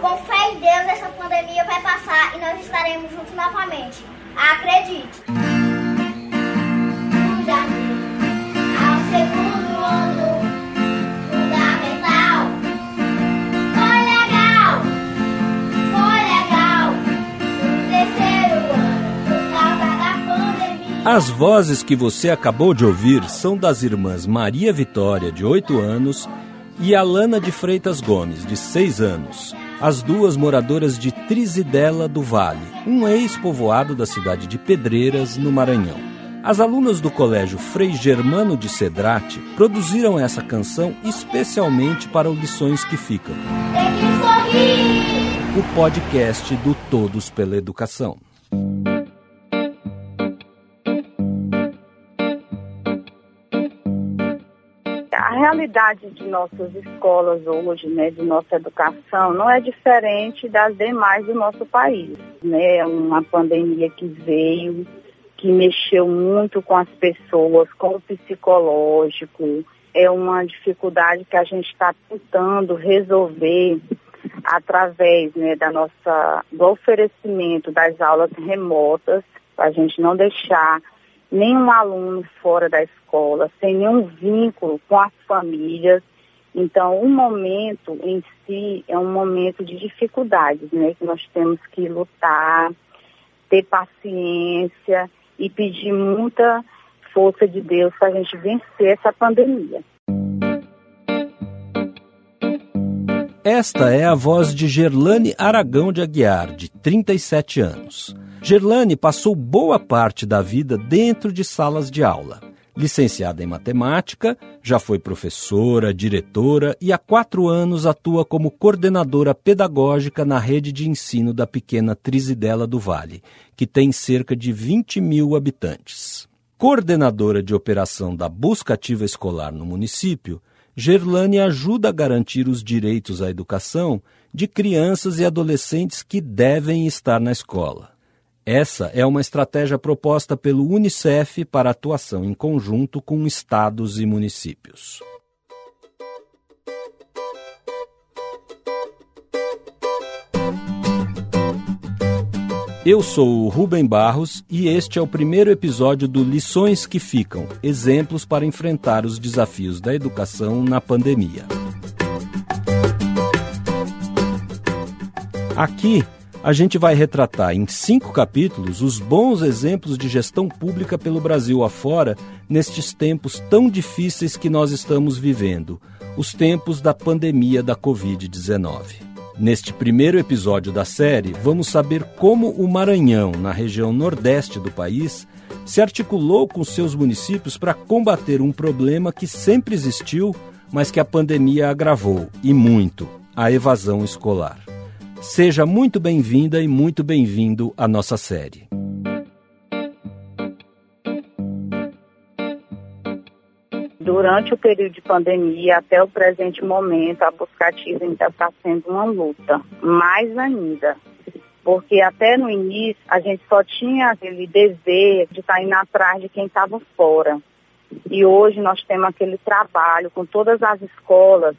Com fé em Deus, essa pandemia vai passar e nós estaremos juntos novamente. Acredite! Ao segundo ano fundamental. Foi legal! Foi legal! Terceiro ano, por causa da pandemia. As vozes que você acabou de ouvir são das irmãs Maria Vitória, de 8 anos, e Alana de Freitas Gomes, de 6 anos as duas moradoras de Trizidela do Vale, um ex-povoado da cidade de Pedreiras, no Maranhão. As alunas do Colégio Frei Germano de Cedrate produziram essa canção especialmente para o Lições que Ficam. Que! O podcast do Todos pela Educação. A realidade de nossas escolas hoje, né, de nossa educação, não é diferente das demais do nosso país. Né? É uma pandemia que veio, que mexeu muito com as pessoas, com o psicológico. É uma dificuldade que a gente está tentando resolver através né, da nossa, do oferecimento das aulas remotas, para a gente não deixar nenhum aluno fora da escola, sem nenhum vínculo com as famílias. Então, o momento em si é um momento de dificuldades, né? Que nós temos que lutar, ter paciência e pedir muita força de Deus para a gente vencer essa pandemia. Esta é a voz de Gerlane Aragão de Aguiar, de 37 anos. Gerlane passou boa parte da vida dentro de salas de aula. Licenciada em matemática, já foi professora, diretora e há quatro anos atua como coordenadora pedagógica na rede de ensino da pequena Trizidela do Vale, que tem cerca de 20 mil habitantes. Coordenadora de operação da busca ativa escolar no município, Gerlane ajuda a garantir os direitos à educação de crianças e adolescentes que devem estar na escola. Essa é uma estratégia proposta pelo Unicef para atuação em conjunto com estados e municípios. Eu sou o Rubem Barros e este é o primeiro episódio do Lições que Ficam Exemplos para enfrentar os desafios da educação na pandemia. Aqui a gente vai retratar em cinco capítulos os bons exemplos de gestão pública pelo Brasil afora nestes tempos tão difíceis que nós estamos vivendo, os tempos da pandemia da Covid-19. Neste primeiro episódio da série, vamos saber como o Maranhão, na região nordeste do país, se articulou com seus municípios para combater um problema que sempre existiu, mas que a pandemia agravou, e muito: a evasão escolar. Seja muito bem-vinda e muito bem-vindo à nossa série. Durante o período de pandemia até o presente momento, a Buscativa ainda está sendo uma luta, mais ainda. Porque até no início a gente só tinha aquele dever de estar indo atrás de quem estava fora. E hoje nós temos aquele trabalho com todas as escolas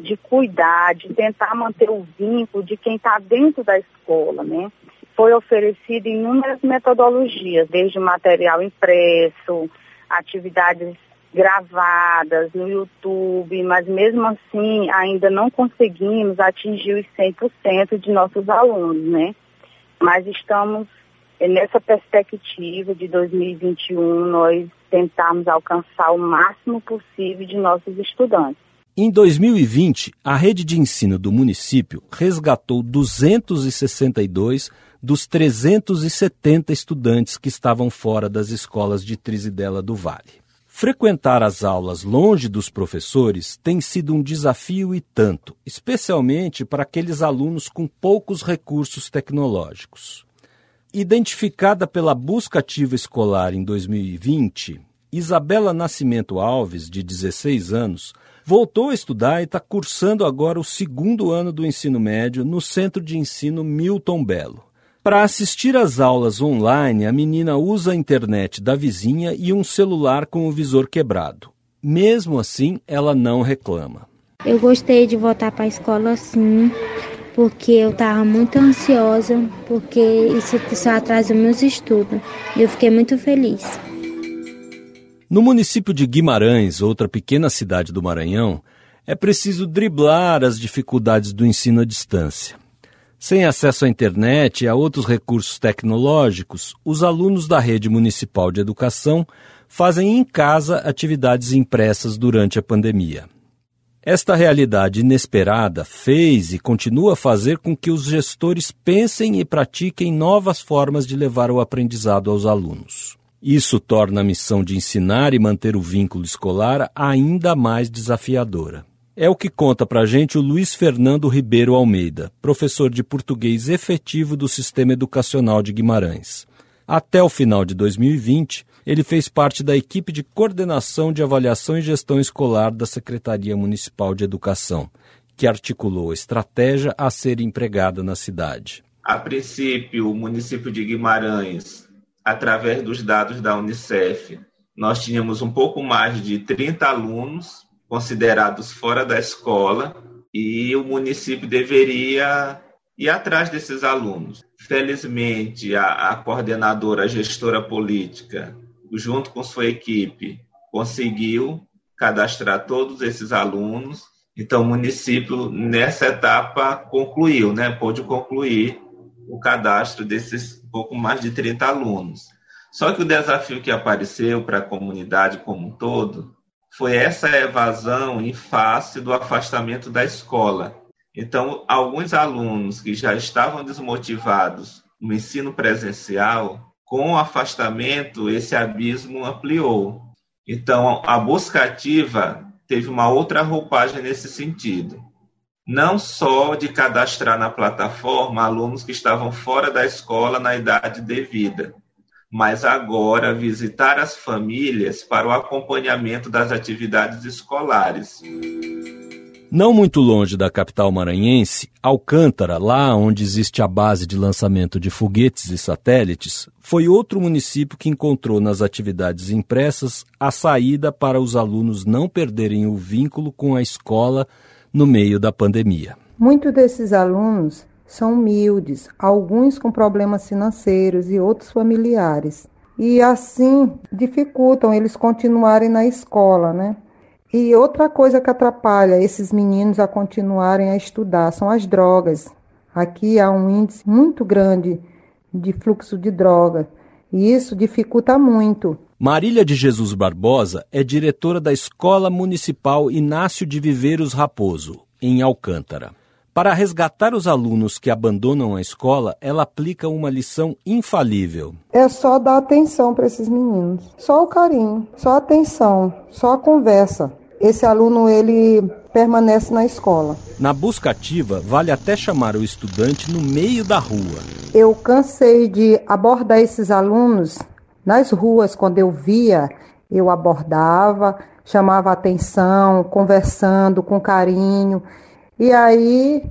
de cuidar, de tentar manter o vínculo de quem está dentro da escola, né? Foi oferecido inúmeras metodologias, desde material impresso, atividades gravadas no YouTube, mas mesmo assim ainda não conseguimos atingir os 100% de nossos alunos, né? Mas estamos nessa perspectiva de 2021, nós tentarmos alcançar o máximo possível de nossos estudantes. Em 2020, a rede de ensino do município resgatou 262 dos 370 estudantes que estavam fora das escolas de Trizidela do Vale. Frequentar as aulas longe dos professores tem sido um desafio e tanto, especialmente para aqueles alunos com poucos recursos tecnológicos. Identificada pela busca ativa escolar em 2020, Isabela Nascimento Alves, de 16 anos, voltou a estudar e está cursando agora o segundo ano do ensino médio no Centro de Ensino Milton Belo. Para assistir às aulas online, a menina usa a internet da vizinha e um celular com o visor quebrado. Mesmo assim, ela não reclama. Eu gostei de voltar para a escola sim, porque eu estava muito ansiosa, porque isso só atrasou meus estudos. Eu fiquei muito feliz. No município de Guimarães, outra pequena cidade do Maranhão, é preciso driblar as dificuldades do ensino à distância. Sem acesso à internet e a outros recursos tecnológicos, os alunos da rede municipal de educação fazem em casa atividades impressas durante a pandemia. Esta realidade inesperada fez e continua a fazer com que os gestores pensem e pratiquem novas formas de levar o aprendizado aos alunos. Isso torna a missão de ensinar e manter o vínculo escolar ainda mais desafiadora. É o que conta para a gente o Luiz Fernando Ribeiro Almeida, professor de português efetivo do Sistema Educacional de Guimarães. Até o final de 2020, ele fez parte da equipe de coordenação de avaliação e gestão escolar da Secretaria Municipal de Educação, que articulou a estratégia a ser empregada na cidade. A princípio, o município de Guimarães, através dos dados da Unicef, nós tínhamos um pouco mais de 30 alunos considerados fora da escola e o município deveria ir atrás desses alunos. Felizmente, a, a coordenadora, a gestora política, junto com sua equipe, conseguiu cadastrar todos esses alunos. Então, o município, nessa etapa, concluiu, né? pôde concluir o cadastro desses pouco mais de 30 alunos. Só que o desafio que apareceu para a comunidade como um todo foi essa evasão em face do afastamento da escola. Então, alguns alunos que já estavam desmotivados no ensino presencial com o afastamento, esse abismo ampliou. Então, a busca ativa teve uma outra roupagem nesse sentido. Não só de cadastrar na plataforma alunos que estavam fora da escola na idade devida, mas agora visitar as famílias para o acompanhamento das atividades escolares. Não muito longe da capital maranhense, Alcântara, lá onde existe a base de lançamento de foguetes e satélites, foi outro município que encontrou nas atividades impressas a saída para os alunos não perderem o vínculo com a escola no meio da pandemia. Muitos desses alunos são humildes, alguns com problemas financeiros e outros familiares. E assim dificultam eles continuarem na escola, né? E outra coisa que atrapalha esses meninos a continuarem a estudar são as drogas. Aqui há um índice muito grande de fluxo de droga e isso dificulta muito. Marília de Jesus Barbosa é diretora da Escola Municipal Inácio de Viveiros Raposo, em Alcântara. Para resgatar os alunos que abandonam a escola, ela aplica uma lição infalível. É só dar atenção para esses meninos. Só o carinho, só a atenção, só a conversa esse aluno ele permanece na escola. Na busca ativa, vale até chamar o estudante no meio da rua. Eu cansei de abordar esses alunos nas ruas, quando eu via, eu abordava, chamava atenção, conversando com carinho, e aí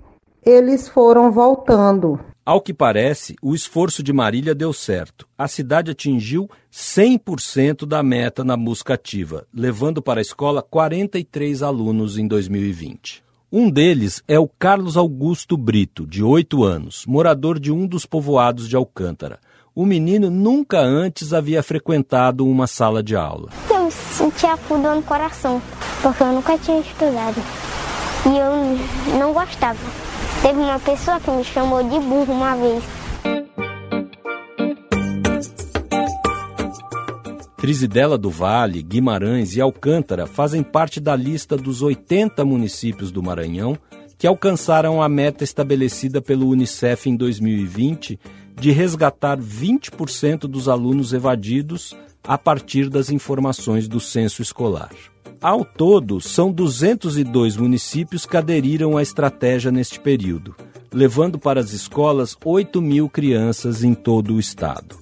eles foram voltando. Ao que parece, o esforço de Marília deu certo. A cidade atingiu 100% da meta na busca ativa, levando para a escola 43 alunos em 2020. Um deles é o Carlos Augusto Brito, de 8 anos, morador de um dos povoados de Alcântara. O menino nunca antes havia frequentado uma sala de aula. Eu me sentia fundo no coração, porque eu nunca tinha estudado. E eu não gostava. Teve uma pessoa que me chamou de burro uma vez. Trizidela do Vale, Guimarães e Alcântara fazem parte da lista dos 80 municípios do Maranhão que alcançaram a meta estabelecida pelo Unicef em 2020 de resgatar 20% dos alunos evadidos a partir das informações do censo escolar. Ao todo, são 202 municípios que aderiram à estratégia neste período, levando para as escolas 8 mil crianças em todo o estado.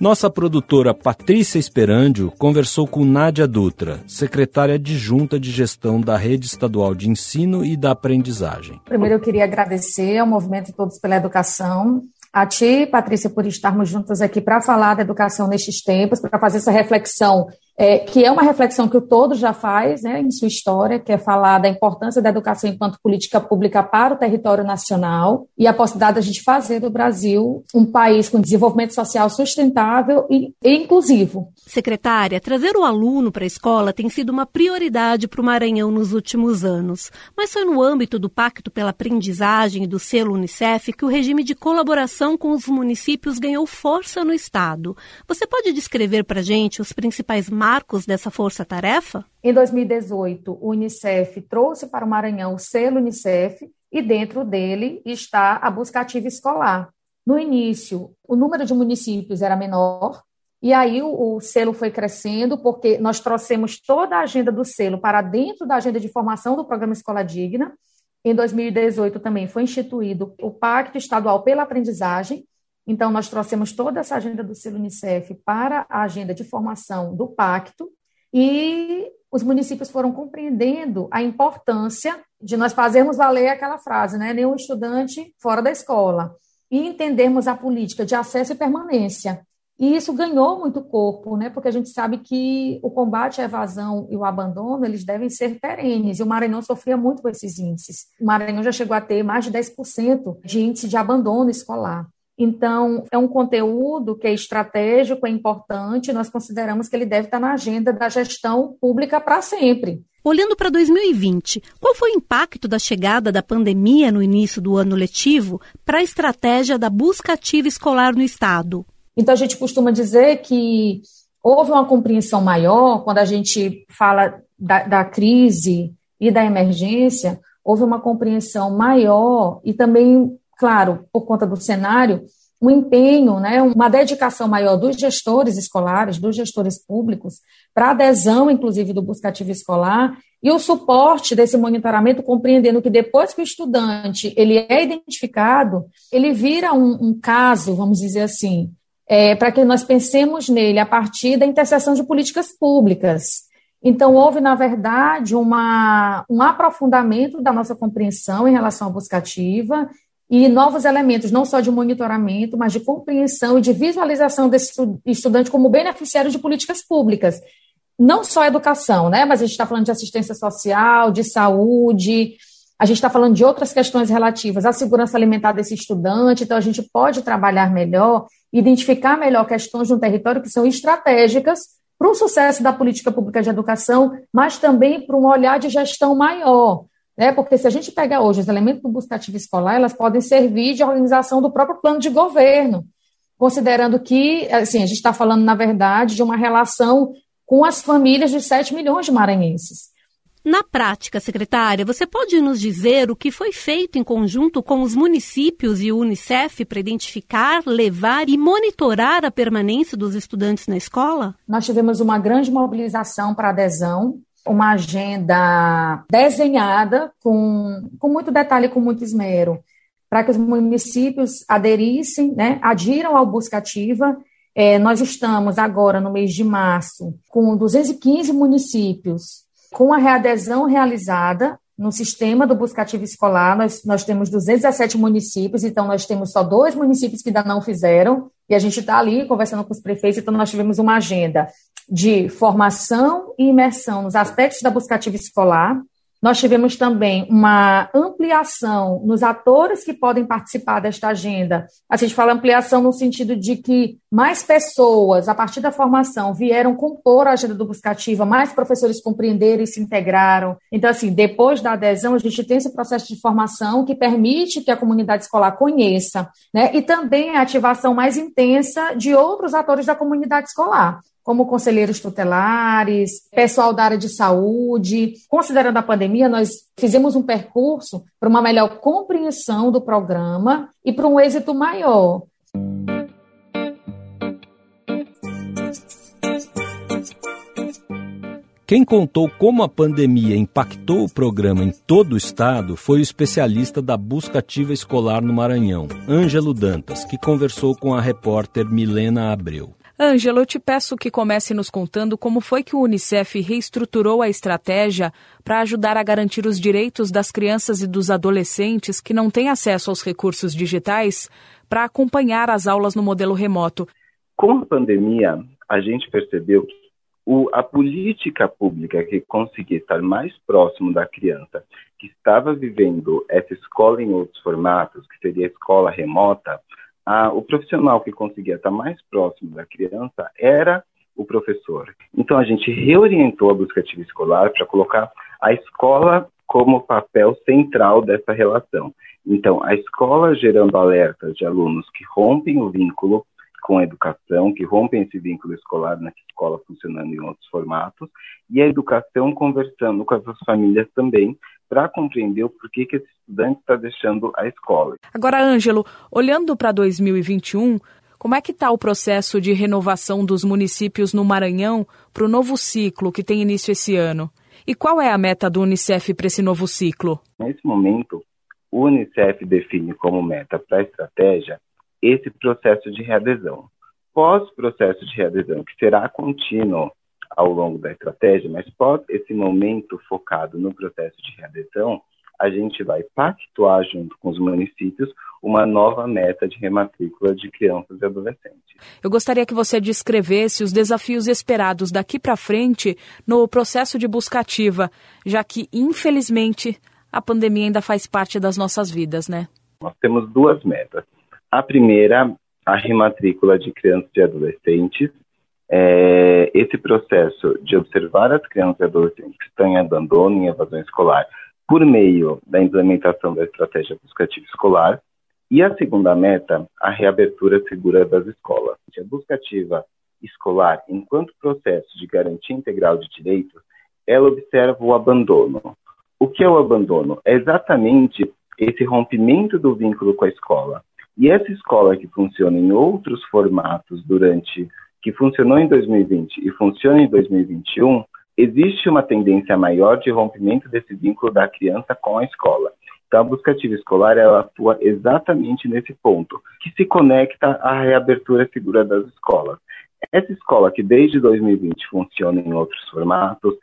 Nossa produtora Patrícia Esperandio conversou com Nádia Dutra, secretária adjunta de gestão da Rede Estadual de Ensino e da Aprendizagem. Primeiro eu queria agradecer ao Movimento Todos pela Educação a ti, Patrícia, por estarmos juntas aqui para falar da educação nestes tempos, para fazer essa reflexão é, que é uma reflexão que o todo já faz né, em sua história, que é falar da importância da educação enquanto política pública para o território nacional e a possibilidade da gente fazer do Brasil um país com desenvolvimento social sustentável e, e inclusivo. Secretária, trazer o aluno para a escola tem sido uma prioridade para o Maranhão nos últimos anos, mas foi no âmbito do Pacto pela Aprendizagem e do selo Unicef que o regime de colaboração com os municípios ganhou força no Estado. Você pode descrever para a gente os principais marcos marcos dessa força-tarefa? Em 2018, o Unicef trouxe para o Maranhão o selo Unicef e dentro dele está a busca ativa escolar. No início, o número de municípios era menor, e aí o, o, selo foi crescendo, porque nós trouxemos toda a agenda do selo para dentro da agenda de formação do programa Escola Digna. Em 2018 também foi instituído o Pacto Estadual pela Aprendizagem, então, nós trouxemos toda essa agenda do selo Unicef para a agenda de formação do pacto e os municípios foram compreendendo a importância de nós fazermos valer aquela frase, né? Nenhum estudante fora da escola. E entendermos a política de acesso e permanência. E isso ganhou muito corpo, né? Porque a gente sabe que o combate à evasão e o abandono, eles devem ser perenes. E o Maranhão sofria muito com esses índices. O Maranhão já chegou a ter mais de 10% de índice de abandono escolar. Então, é um conteúdo que é estratégico, é importante, nós consideramos que ele deve estar na agenda da gestão pública para sempre. Olhando para 2020, qual foi o impacto da chegada da pandemia no início do ano letivo para a estratégia da busca ativa escolar no Estado? Então, a gente costuma dizer que houve uma compreensão maior quando a gente fala da, da crise e da emergência, houve uma compreensão maior e também claro, por conta do cenário, um empenho, né, uma dedicação maior dos gestores escolares, dos gestores públicos, para adesão, inclusive, do buscativo escolar, e o suporte desse monitoramento, compreendendo que depois que o estudante ele é identificado, ele vira um, um caso, vamos dizer assim, é, para que nós pensemos nele a partir da interseção de políticas públicas. Então, houve, na verdade, uma, um aprofundamento da nossa compreensão em relação à buscativa e novos elementos, não só de monitoramento, mas de compreensão e de visualização desse estudante como beneficiário de políticas públicas. Não só educação, né? Mas a gente está falando de assistência social, de saúde, a gente está falando de outras questões relativas à segurança alimentar desse estudante, então a gente pode trabalhar melhor, identificar melhor questões no território que são estratégicas para o sucesso da política pública de educação, mas também para um olhar de gestão maior. Né? Porque se a gente pegar hoje os elementos do buscativo escolar, elas podem servir de organização do próprio plano de governo, considerando que, assim, a gente está falando, na verdade, de uma relação com as famílias de 7 milhões de maranhenses. Na prática, secretária, você pode nos dizer o que foi feito em conjunto com os municípios e o Unicef para identificar, levar e monitorar a permanência dos estudantes na escola? Nós tivemos uma grande mobilização para adesão uma agenda desenhada com, com muito detalhe, com muito esmero, para que os municípios aderissem, né, adiram ao Busca Ativa. É, nós estamos agora, no mês de março, com 215 municípios com a readesão realizada no sistema do Buscativo Escolar, nós, nós temos 217 municípios, então nós temos só dois municípios que ainda não fizeram, e a gente está ali conversando com os prefeitos, então nós tivemos uma agenda de formação e imersão nos aspectos da buscativa escolar. Nós tivemos também uma ampliação nos atores que podem participar desta agenda. A gente fala ampliação no sentido de que mais pessoas, a partir da formação, vieram compor a agenda do Buscativa, mais professores compreenderam e se integraram. Então, assim, depois da adesão, a gente tem esse processo de formação que permite que a comunidade escolar conheça, né? E também a ativação mais intensa de outros atores da comunidade escolar como conselheiros tutelares, pessoal da área de saúde. Considerando a pandemia, nós fizemos um percurso para uma melhor compreensão do programa e para um êxito maior. Quem contou como a pandemia impactou o programa em todo o estado foi o especialista da busca ativa escolar no Maranhão, Ângelo Dantas, que conversou com a repórter Milena Abreu. Ângelo, eu te peço que comece nos contando como foi que o Unicef reestruturou a estratégia para ajudar a garantir os direitos das crianças e dos adolescentes que não têm acesso aos recursos digitais para acompanhar as aulas no modelo remoto. Com a pandemia, a gente percebeu o, a política pública que conseguia estar mais próximo da criança que estava vivendo essa escola em outros formatos, que seria a escola remota, o profissional que conseguia estar mais próximo da criança era o professor. Então a gente reorientou a busca ativa escolar para colocar a escola como papel central dessa relação. Então, a escola gerando alertas de alunos que rompem o vínculo com a educação, que rompem esse vínculo escolar na escola funcionando em outros formatos, e a educação conversando com as famílias também, para compreender o porquê que esse estudante está deixando a escola. Agora, Ângelo, olhando para 2021, como é que está o processo de renovação dos municípios no Maranhão para o novo ciclo que tem início esse ano? E qual é a meta do Unicef para esse novo ciclo? Nesse momento, o Unicef define como meta para a estratégia esse processo de readesão. Pós-processo de readesão, que será contínuo ao longo da estratégia, mas pós esse momento focado no processo de readesão, a gente vai pactuar junto com os municípios uma nova meta de rematrícula de crianças e adolescentes. Eu gostaria que você descrevesse os desafios esperados daqui para frente no processo de busca ativa, já que, infelizmente, a pandemia ainda faz parte das nossas vidas, né? Nós temos duas metas. A primeira, a rematrícula de crianças e adolescentes. É, esse processo de observar as crianças e adolescentes que estão em abandono, em evasão escolar, por meio da implementação da estratégia buscativa escolar. E a segunda meta, a reabertura segura das escolas. A buscativa escolar, enquanto processo de garantia integral de direitos, ela observa o abandono. O que é o abandono? É exatamente esse rompimento do vínculo com a escola. E essa escola que funciona em outros formatos durante, que funcionou em 2020 e funciona em 2021, existe uma tendência maior de rompimento desse vínculo da criança com a escola. Então, a busca ativa escolar ela atua exatamente nesse ponto, que se conecta à reabertura segura das escolas. Essa escola que desde 2020 funciona em outros formatos,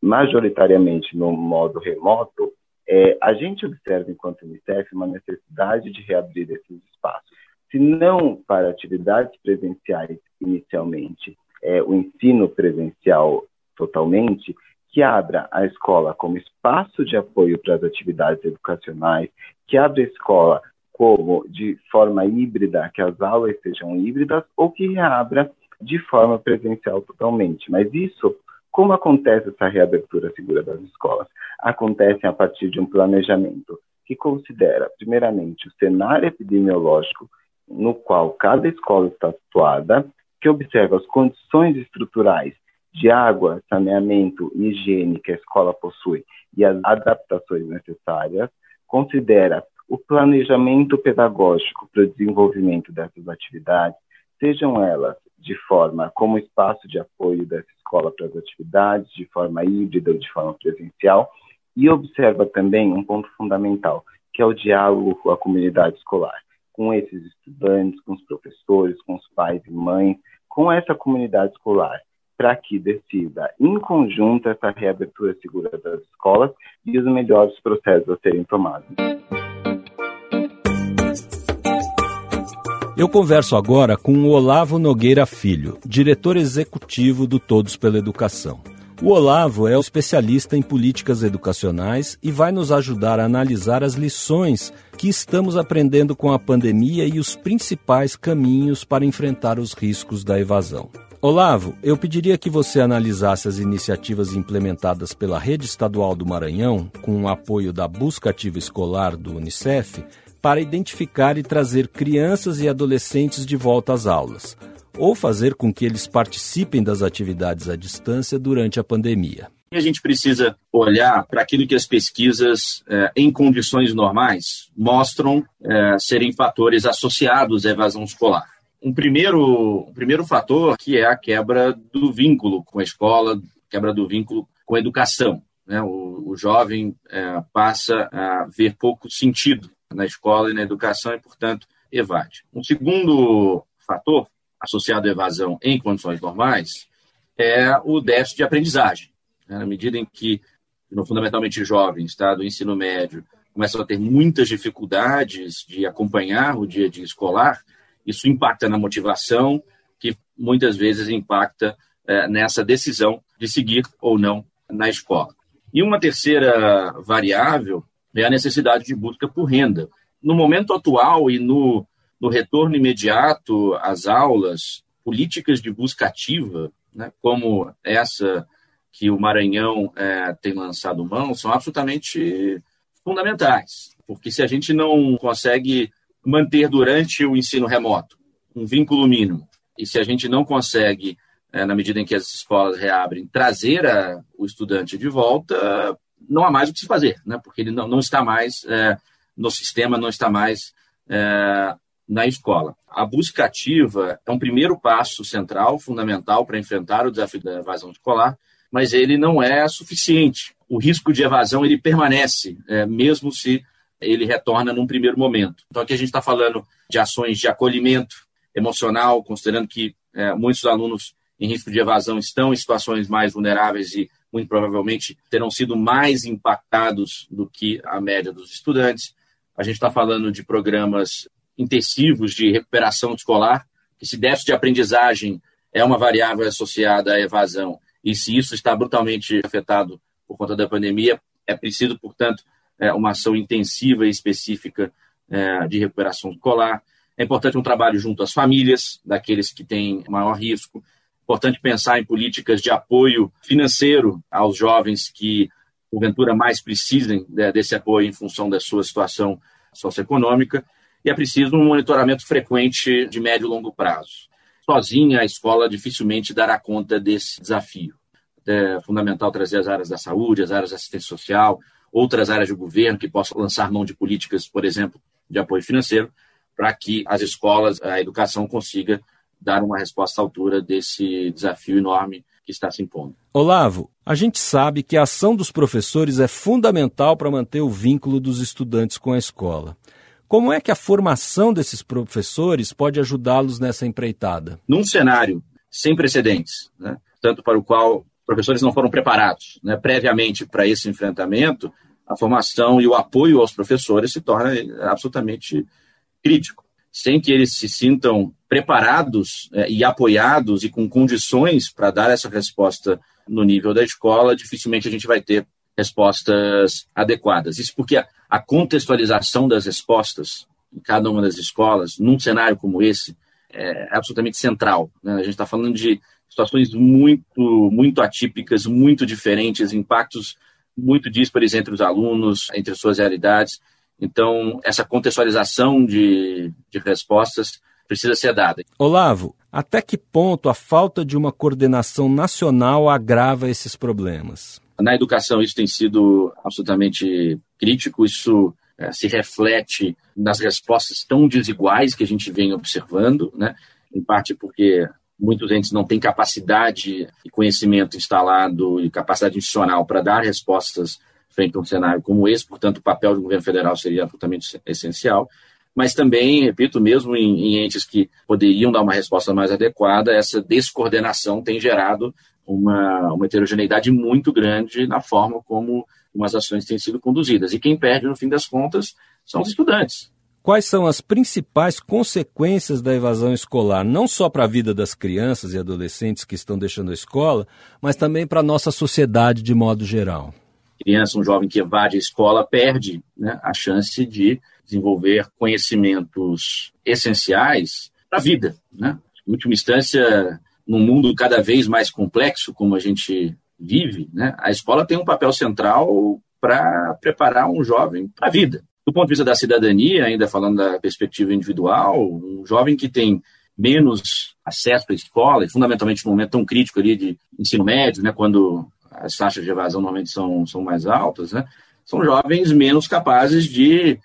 majoritariamente no modo remoto, é, a gente observa, enquanto Unicef, uma necessidade de reabrir esses espaços. Se não para atividades presenciais inicialmente, é, o ensino presencial totalmente, que abra a escola como espaço de apoio para as atividades educacionais, que abra a escola como de forma híbrida, que as aulas sejam híbridas, ou que reabra de forma presencial totalmente. Mas isso, como acontece essa reabertura segura das escolas? Acontece a partir de um planejamento que considera, primeiramente, o cenário epidemiológico no qual cada escola está situada, que observa as condições estruturais de água, saneamento e higiene que a escola possui e as adaptações necessárias, considera o planejamento pedagógico para o desenvolvimento dessas atividades, sejam elas de forma como espaço de apoio dessa escola para as atividades, de forma híbrida ou de forma presencial, e observa também um ponto fundamental, que é o diálogo com a comunidade escolar, com esses estudantes, com os professores, com os pais e mães, com essa comunidade escolar, para que decida em conjunto essa reabertura segura das escolas e os melhores processos a serem tomados. Eu converso agora com o Olavo Nogueira Filho, diretor executivo do Todos pela Educação. O Olavo é especialista em políticas educacionais e vai nos ajudar a analisar as lições que estamos aprendendo com a pandemia e os principais caminhos para enfrentar os riscos da evasão. Olavo, eu pediria que você analisasse as iniciativas implementadas pela Rede Estadual do Maranhão, com o apoio da Busca Ativa Escolar do Unicef, para identificar e trazer crianças e adolescentes de volta às aulas, ou fazer com que eles participem das atividades à distância durante a pandemia. A gente precisa olhar para aquilo que as pesquisas, eh, em condições normais, mostram eh, serem fatores associados à evasão escolar um primeiro, um primeiro fator que é a quebra do vínculo com a escola, quebra do vínculo com a educação. Né? O, o jovem é, passa a ver pouco sentido na escola e na educação e, portanto, evade. Um segundo fator associado à evasão em condições normais é o déficit de aprendizagem. Né? Na medida em que, fundamentalmente jovens tá, do ensino médio, começam a ter muitas dificuldades de acompanhar o dia a dia escolar, isso impacta na motivação, que muitas vezes impacta é, nessa decisão de seguir ou não na escola. E uma terceira variável é a necessidade de busca por renda. No momento atual e no, no retorno imediato às aulas, políticas de busca ativa, né, como essa que o Maranhão é, tem lançado mão, são absolutamente fundamentais. Porque se a gente não consegue manter durante o ensino remoto um vínculo mínimo, e se a gente não consegue, é, na medida em que as escolas reabrem, trazer a, o estudante de volta, não há mais o que se fazer, né? porque ele não, não está mais é, no sistema, não está mais é, na escola. A busca ativa é um primeiro passo central, fundamental para enfrentar o desafio da evasão escolar, mas ele não é suficiente. O risco de evasão ele permanece, é, mesmo se ele retorna num primeiro momento. Então aqui a gente está falando de ações de acolhimento emocional, considerando que é, muitos alunos em risco de evasão estão em situações mais vulneráveis e muito provavelmente terão sido mais impactados do que a média dos estudantes. A gente está falando de programas intensivos de recuperação escolar, que se déficit de aprendizagem é uma variável associada à evasão, e se isso está brutalmente afetado por conta da pandemia, é preciso, portanto, é, uma ação intensiva e específica é, de recuperação escolar. É importante um trabalho junto às famílias, daqueles que têm maior risco. Importante pensar em políticas de apoio financeiro aos jovens que, porventura, mais precisem né, desse apoio em função da sua situação socioeconômica. E é preciso um monitoramento frequente de médio e longo prazo. Sozinha, a escola dificilmente dará conta desse desafio. É fundamental trazer as áreas da saúde, as áreas da assistência social, outras áreas de governo que possam lançar mão de políticas, por exemplo, de apoio financeiro, para que as escolas, a educação consiga dar uma resposta à altura desse desafio enorme que está se impondo. Olavo, a gente sabe que a ação dos professores é fundamental para manter o vínculo dos estudantes com a escola. Como é que a formação desses professores pode ajudá-los nessa empreitada? Num cenário sem precedentes, né, tanto para o qual professores não foram preparados né, previamente para esse enfrentamento, a formação e o apoio aos professores se torna absolutamente crítico. Sem que eles se sintam preparados é, e apoiados e com condições para dar essa resposta no nível da escola, dificilmente a gente vai ter respostas adequadas. Isso porque a, a contextualização das respostas em cada uma das escolas, num cenário como esse, é absolutamente central. Né? A gente está falando de situações muito, muito atípicas, muito diferentes, impactos muito díspares entre os alunos, entre suas realidades. Então, essa contextualização de, de respostas precisa ser dada. Olavo, até que ponto a falta de uma coordenação nacional agrava esses problemas? Na educação, isso tem sido absolutamente crítico, isso é, se reflete nas respostas tão desiguais que a gente vem observando, né? em parte porque muitos entes não têm capacidade e conhecimento instalado e capacidade institucional para dar respostas frente a um cenário como esse, portanto, o papel do governo federal seria absolutamente essencial. Mas também, repito, mesmo em, em entes que poderiam dar uma resposta mais adequada, essa descoordenação tem gerado uma, uma heterogeneidade muito grande na forma como umas ações têm sido conduzidas. E quem perde, no fim das contas, são os estudantes. Quais são as principais consequências da evasão escolar, não só para a vida das crianças e adolescentes que estão deixando a escola, mas também para a nossa sociedade de modo geral? Criança, um jovem que evade a escola, perde né, a chance de desenvolver conhecimentos essenciais para a vida. Né? Em última instância, num mundo cada vez mais complexo como a gente vive, né, a escola tem um papel central para preparar um jovem para a vida. Do ponto de vista da cidadania, ainda falando da perspectiva individual, um jovem que tem menos acesso à escola, e fundamentalmente no momento tão crítico ali de ensino médio, né, quando as taxas de evasão normalmente são, são mais altas, né, são jovens menos capazes de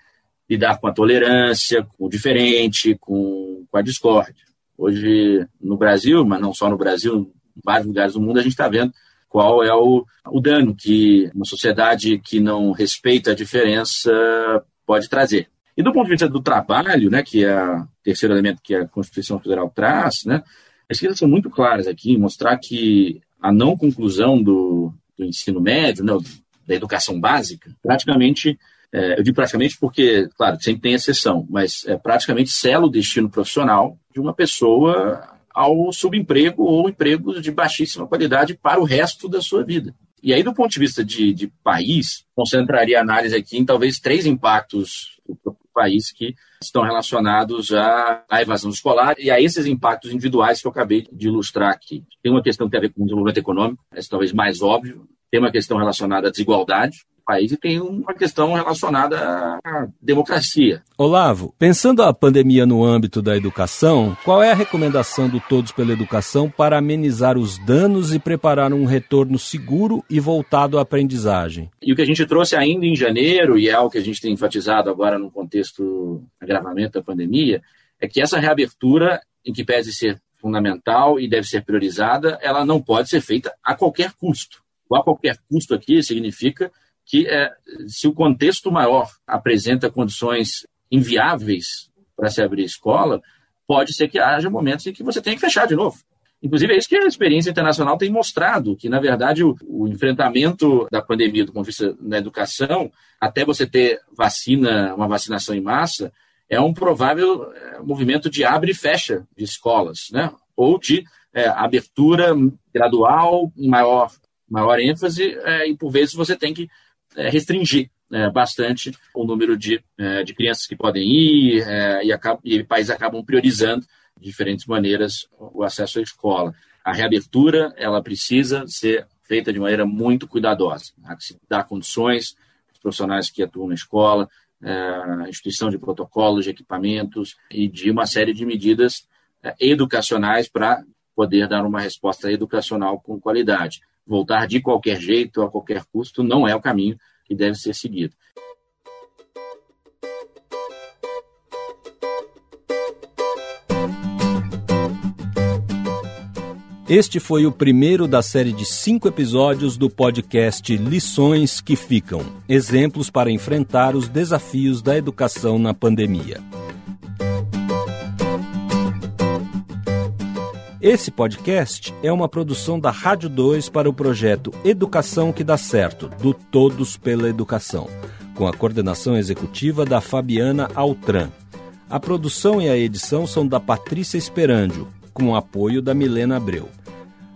lidar com a tolerância, com o diferente, com, com a discórdia. Hoje, no Brasil, mas não só no Brasil, em vários lugares do mundo, a gente está vendo qual é o, o dano que uma sociedade que não respeita a diferença pode trazer. E do ponto de vista do trabalho, né, que é o terceiro elemento que a Constituição Federal traz, né, as esquerdas são muito claras aqui em mostrar que a não conclusão do, do ensino médio, né, da educação básica, praticamente, é, eu digo praticamente porque, claro, sempre tem exceção, mas é, praticamente sela o destino profissional de uma pessoa ao subemprego ou empregos de baixíssima qualidade para o resto da sua vida. E aí, do ponto de vista de, de país, concentraria a análise aqui em talvez três impactos do país que estão relacionados à, à, evasão escolar e a esses impactos individuais que eu acabei de ilustrar aqui. Tem uma questão que tem a ver com o desenvolvimento econômico, esse talvez mais óbvio, tem uma questão relacionada à desigualdade, país e tem uma questão relacionada à democracia. Olavo, pensando a pandemia no âmbito da educação, qual é a recomendação do Todos pela Educação para amenizar os danos e preparar um retorno seguro e voltado à aprendizagem? E o que a gente trouxe ainda em janeiro, e é algo que a gente tem enfatizado agora no contexto agravamento da pandemia, é que essa reabertura, em que pese ser fundamental e deve ser priorizada, ela não pode ser feita a qualquer custo. O a qualquer custo aqui significa que é, se o contexto maior apresenta condições inviáveis para se abrir escola, pode ser que haja momentos em que você tenha que fechar de novo. Inclusive, é isso que a experiência internacional tem mostrado, que, na verdade, o, o, enfrentamento da pandemia do ponto de vista da educação, até você ter vacina, uma vacinação em massa, é um provável é, movimento de abre e fecha de escolas, né? ou de é, abertura gradual, maior, maior ênfase, é, e por vezes você tem que restringir é, bastante o número de, é, de crianças que podem ir é, e, acaba, e países acabam priorizando de diferentes maneiras o acesso à escola. A reabertura ela precisa ser feita de maneira muito cuidadosa, que se dar condições aos profissionais que atuam na escola, é, instituição de protocolos, de equipamentos e de uma série de medidas é, educacionais para poder dar uma resposta educacional com qualidade voltar de qualquer jeito, a qualquer custo, não é o caminho que deve ser seguido. Este foi o primeiro da série de cinco episódios do podcast Lições que Ficam Exemplos para enfrentar os desafios da educação na pandemia. Esse podcast é uma produção da Rádio 2 para o projeto Educação que dá certo, do Todos pela Educação, com a coordenação executiva da Fabiana Altran. A produção e a edição são da Patrícia Esperandio, com o apoio da Milena Abreu.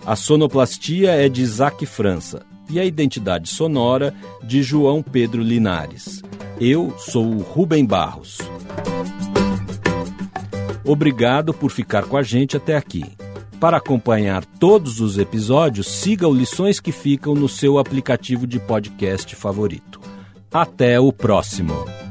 A sonoplastia é de Isaac França e a identidade sonora de João Pedro Linares. Eu sou o Rubem Barros. Obrigado por ficar com a gente até aqui. Para acompanhar todos os episódios, siga o Lições que Ficam no seu aplicativo de podcast favorito. Até o próximo!